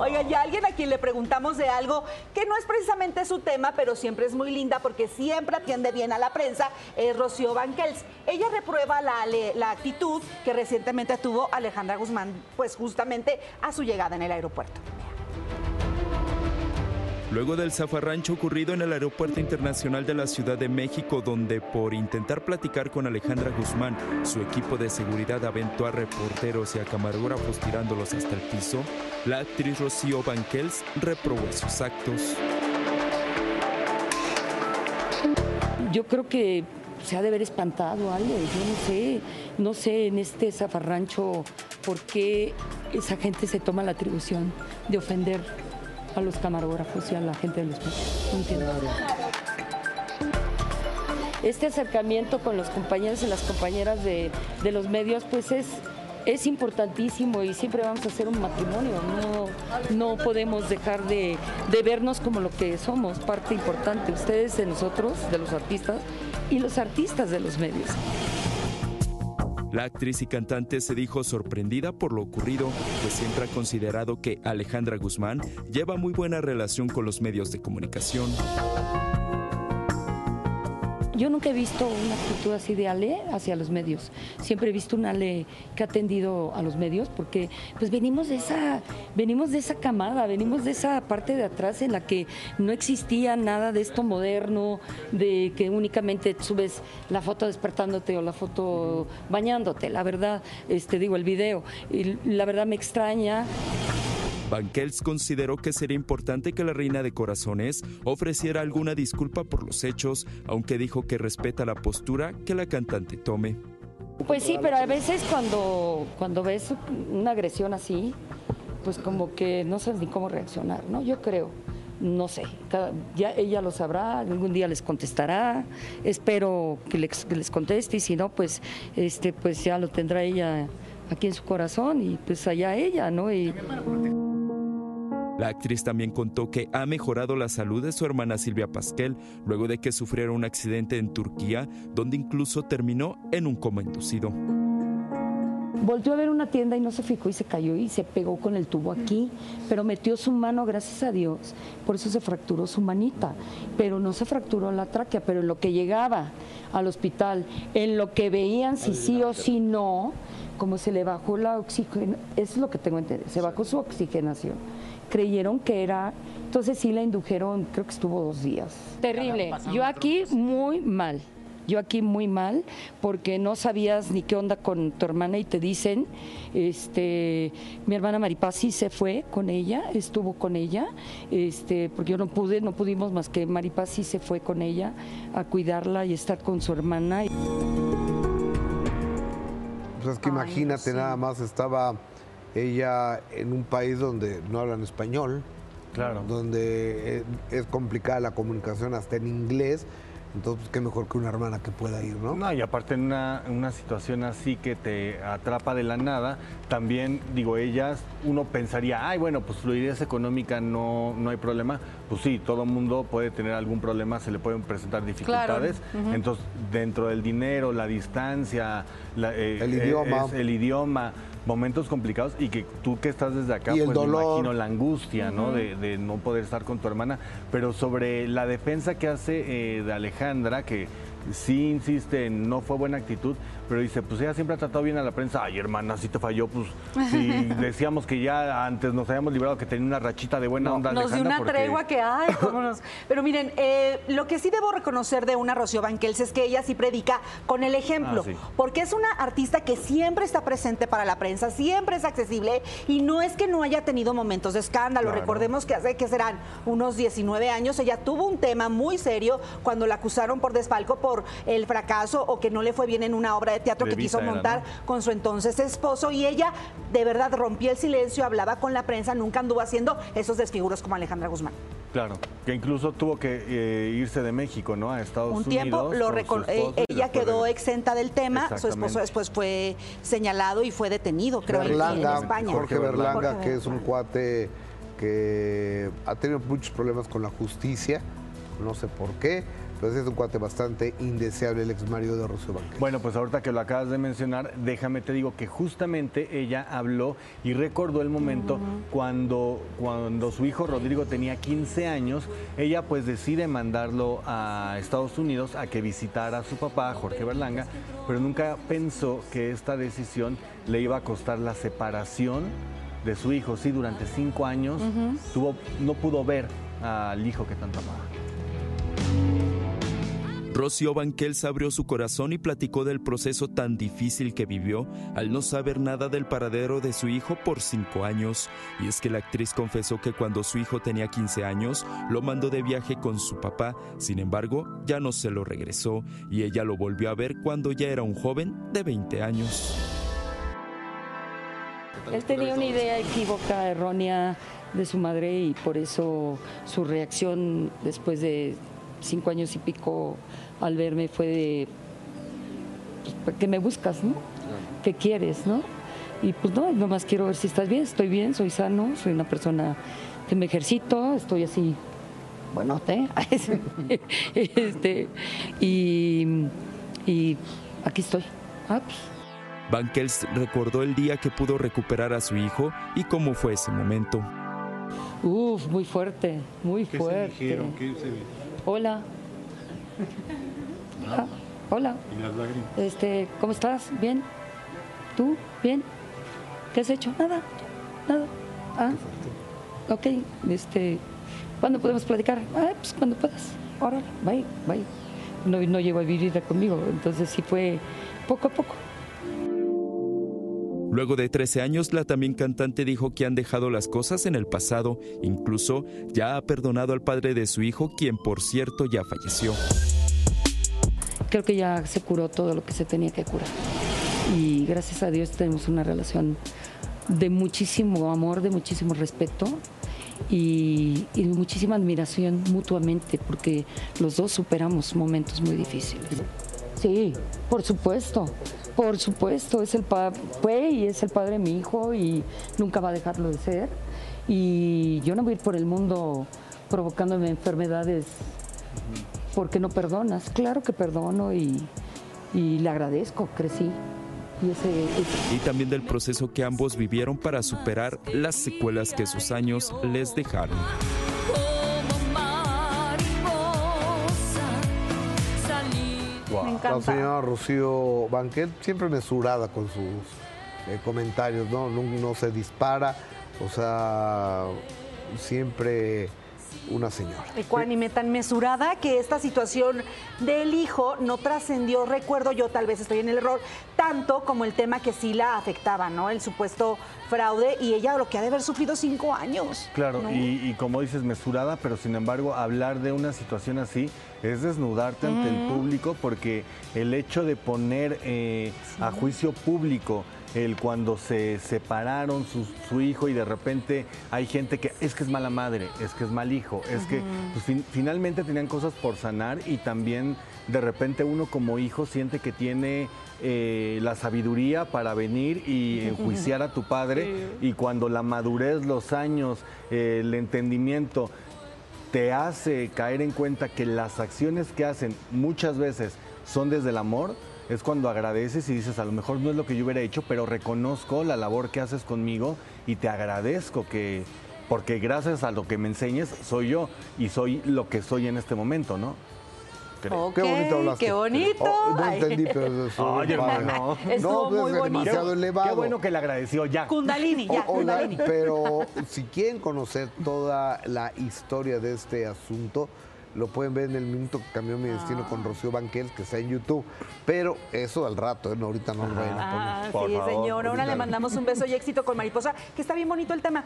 Oigan, y alguien a quien le preguntamos de algo que no es precisamente su tema, pero siempre es muy linda porque siempre atiende bien a la prensa, es Rocío Banquels. Ella reprueba la, la actitud que recientemente tuvo Alejandra Guzmán, pues justamente a su llegada en el aeropuerto. Luego del zafarrancho ocurrido en el Aeropuerto Internacional de la Ciudad de México, donde por intentar platicar con Alejandra Guzmán, su equipo de seguridad aventó a reporteros y a camarógrafos tirándolos hasta el piso, la actriz Rocío Banquels reprobó sus actos. Yo creo que se ha de haber espantado a yo no sé, no sé en este zafarrancho por qué esa gente se toma la atribución de ofender a los camarógrafos y a la gente de los medios. No entiendo. Este acercamiento con los compañeros y las compañeras de, de los medios, pues es, es importantísimo y siempre vamos a hacer un matrimonio. No, no podemos dejar de, de, vernos como lo que somos, parte importante, ustedes de nosotros, de los artistas, y los artistas de los medios. La actriz y cantante se dijo sorprendida por lo ocurrido, pues siempre ha considerado que Alejandra Guzmán lleva muy buena relación con los medios de comunicación. Yo nunca he visto una actitud así de Ale hacia los medios. Siempre he visto un Ale que ha atendido a los medios porque pues venimos de esa venimos de esa camada, venimos de esa parte de atrás en la que no existía nada de esto moderno, de que únicamente subes la foto despertándote o la foto bañándote. La verdad, este digo el video y la verdad me extraña. Banquels consideró que sería importante que la reina de corazones ofreciera alguna disculpa por los hechos, aunque dijo que respeta la postura que la cantante tome. Pues sí, pero a veces cuando, cuando ves una agresión así, pues como que no sabes ni cómo reaccionar, ¿no? Yo creo, no sé, ya ella lo sabrá, algún día les contestará, espero que les, que les conteste y si no, pues, este, pues ya lo tendrá ella aquí en su corazón y pues allá ella, ¿no? Y... La actriz también contó que ha mejorado la salud de su hermana Silvia Pasquel luego de que sufriera un accidente en Turquía, donde incluso terminó en un coma inducido. Volvió a ver una tienda y no se fijó y se cayó y se pegó con el tubo aquí, pero metió su mano, gracias a Dios, por eso se fracturó su manita, pero no se fracturó la tráquea, pero en lo que llegaba al hospital, en lo que veían si sí o si no, como se le bajó la oxigenación, es lo que tengo entendido, se bajó su oxigenación creyeron que era, entonces sí la indujeron, creo que estuvo dos días. Terrible. Yo aquí muy mal. Yo aquí muy mal porque no sabías ni qué onda con tu hermana y te dicen, este, mi hermana Maripaz sí se fue con ella, estuvo con ella, este, porque yo no pude, no pudimos más que Maripaz sí se fue con ella a cuidarla y estar con su hermana. Pues es que imagínate nada más estaba ella en un país donde no hablan español, claro. donde es complicada la comunicación hasta en inglés. Entonces, pues, qué mejor que una hermana que pueda ir, ¿no? No, y aparte en una, una, situación así que te atrapa de la nada, también, digo, ellas, uno pensaría, ay, bueno, pues fluidez económica no, no hay problema. Pues sí, todo mundo puede tener algún problema, se le pueden presentar dificultades. Entonces, dentro del dinero, la distancia, eh, el idioma. el idioma momentos complicados y que tú que estás desde acá, pues me imagino la angustia, ¿no? De, no poder estar con tu hermana. Pero sobre la defensa que hace eh, de Alejandra, que sí insiste en no fue buena actitud, pero dice, pues ella siempre ha tratado bien a la prensa. Ay, hermana, si te falló, pues si decíamos que ya antes nos habíamos librado que tenía una rachita de buena onda. Nos dio una tregua que, ay, cómo nos... Pero miren, eh, lo que sí debo reconocer de una Rocío Banquels es que ella sí predica con el ejemplo, ah, porque es una artista que siempre está presente para la prensa, siempre es accesible y no es que no haya tenido momentos de escándalo. Recordemos que hace que serán unos 19 años, ella tuvo un tema muy serio cuando la acusaron por desfalco por el fracaso o que no le fue bien en una obra de teatro que quiso montar con su entonces esposo y ella de verdad rompía el silencio, hablaba con la prensa, nunca anduvo haciendo esos desfiguros como Alejandra Guzmán. Claro, que incluso tuvo que eh, irse de México, ¿no? A Estados Unidos. Un tiempo lo eh, ella quedó exenta del tema, su esposo después fue señalado y fue detenido, creo, en España. Jorge Berlanga, que es un cuate que ha tenido muchos problemas con la justicia, no sé por qué, pues es un cuate bastante indeseable el ex marido de Rocío Banquet. Bueno, pues ahorita que lo acabas de mencionar, déjame te digo que justamente ella habló y recordó el momento cuando, cuando su hijo Rodrigo tenía 15 años, ella pues decide mandarlo a Estados Unidos a que visitara a su papá, Jorge Berlanga, pero nunca pensó que esta decisión le iba a costar la separación de su hijo. Sí, durante cinco años tuvo, no pudo ver al hijo que tanto amaba. Rocío Banquels abrió su corazón y platicó del proceso tan difícil que vivió al no saber nada del paradero de su hijo por cinco años. Y es que la actriz confesó que cuando su hijo tenía 15 años, lo mandó de viaje con su papá, sin embargo, ya no se lo regresó y ella lo volvió a ver cuando ya era un joven de 20 años. Él tenía una idea equívoca, errónea de su madre y por eso su reacción después de cinco años y pico al verme fue de, pues, ¿qué me buscas, no? ¿Qué quieres, no? Y pues no, nomás quiero ver si estás bien, estoy bien, soy sano, soy una persona que me ejercito, estoy así, bueno, este, y, y aquí estoy. Ah, pues. Bankels recordó el día que pudo recuperar a su hijo y cómo fue ese momento. Uf, muy fuerte, muy fuerte. Se dijeron? ¿Qué se Hola. Ah, hola. ¿Y las lágrimas? Este, ¿cómo estás? ¿Bien? ¿Tú? ¿Bien? ¿Qué has hecho? Nada. Nada. Ah. Ok, este, ¿cuándo podemos platicar? Ah, pues cuando puedas. Ahora, bye, bye. No, no llegó a vivir conmigo, entonces sí fue poco a poco. Luego de 13 años, la también cantante dijo que han dejado las cosas en el pasado, incluso ya ha perdonado al padre de su hijo, quien por cierto ya falleció. Creo que ya se curó todo lo que se tenía que curar. Y gracias a Dios tenemos una relación de muchísimo amor, de muchísimo respeto y, y de muchísima admiración mutuamente, porque los dos superamos momentos muy difíciles. Sí, por supuesto. Por supuesto, es el fue y es el padre de mi hijo y nunca va a dejarlo de ser. Y yo no voy a ir por el mundo provocándome enfermedades porque no perdonas. Claro que perdono y, le agradezco, crecí. Y también del proceso que ambos vivieron para superar las secuelas que sus años les dejaron. La señora Rocío Banquet siempre mesurada con sus eh, comentarios, ¿no? ¿no? se dispara, o sea, siempre una señora. Ecuánime, tan mesurada que esta situación del hijo no trascendió, recuerdo yo, tal vez estoy en el error, tanto como el tema que sí la afectaba, ¿no? El supuesto fraude y ella lo que ha de haber sufrido cinco años. Claro, y, como dices, mesurada, pero sin embargo, hablar de una situación así es desnudarte ante el público porque el hecho de poner eh, a juicio público el cuando se separaron su, hijo y de repente hay gente que es que es mala madre, es que es mal hijo, es que pues, finalmente tenían cosas por sanar y también de repente uno como hijo siente que tiene eh, la sabiduría para venir y enjuiciar a tu padre y cuando la madurez, los años, eh, el entendimiento te hace caer en cuenta que las acciones que hacen muchas veces son desde el amor, es cuando agradeces y dices, a lo mejor no es lo que yo hubiera hecho, pero reconozco la labor que haces conmigo y te agradezco que, porque gracias a lo que me enseñes, soy yo y soy lo que soy en este momento, ¿no? qué bonito hablaste. Qué bonito. Oh, no entendí, pero eso. Estuvo no, muy bonito. demasiado elevado. Qué bueno que le agradeció ya. Kundalini, ya, Kundalini. Pero si quieren conocer toda la historia de este asunto, lo pueden ver en el minuto que cambió mi destino con ah. Rocío Banquel, que está en YouTube. Pero eso al rato, ¿eh? ahorita no lo vayan a poner. Ah, sí, señor. Ahora le mandamos un beso y éxito con Mariposa, que está bien bonito el tema.